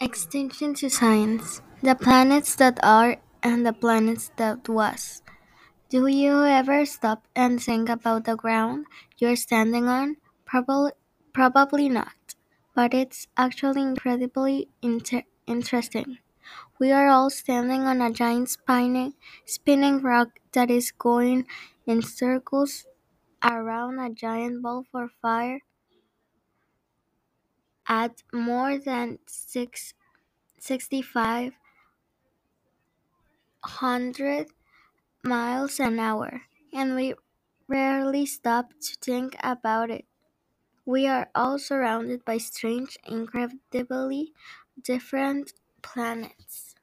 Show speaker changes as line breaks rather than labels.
Extinction to science. The planets that are and the planets that was. Do you ever stop and think about the ground you're standing on? Probably, probably not. But it's actually incredibly inter- interesting. We are all standing on a giant spinning, spinning rock that is going in circles around a giant ball of fire at more than six, 6,500 miles an hour, and we rarely stop to think about it. We are all surrounded by strange, incredibly different planets.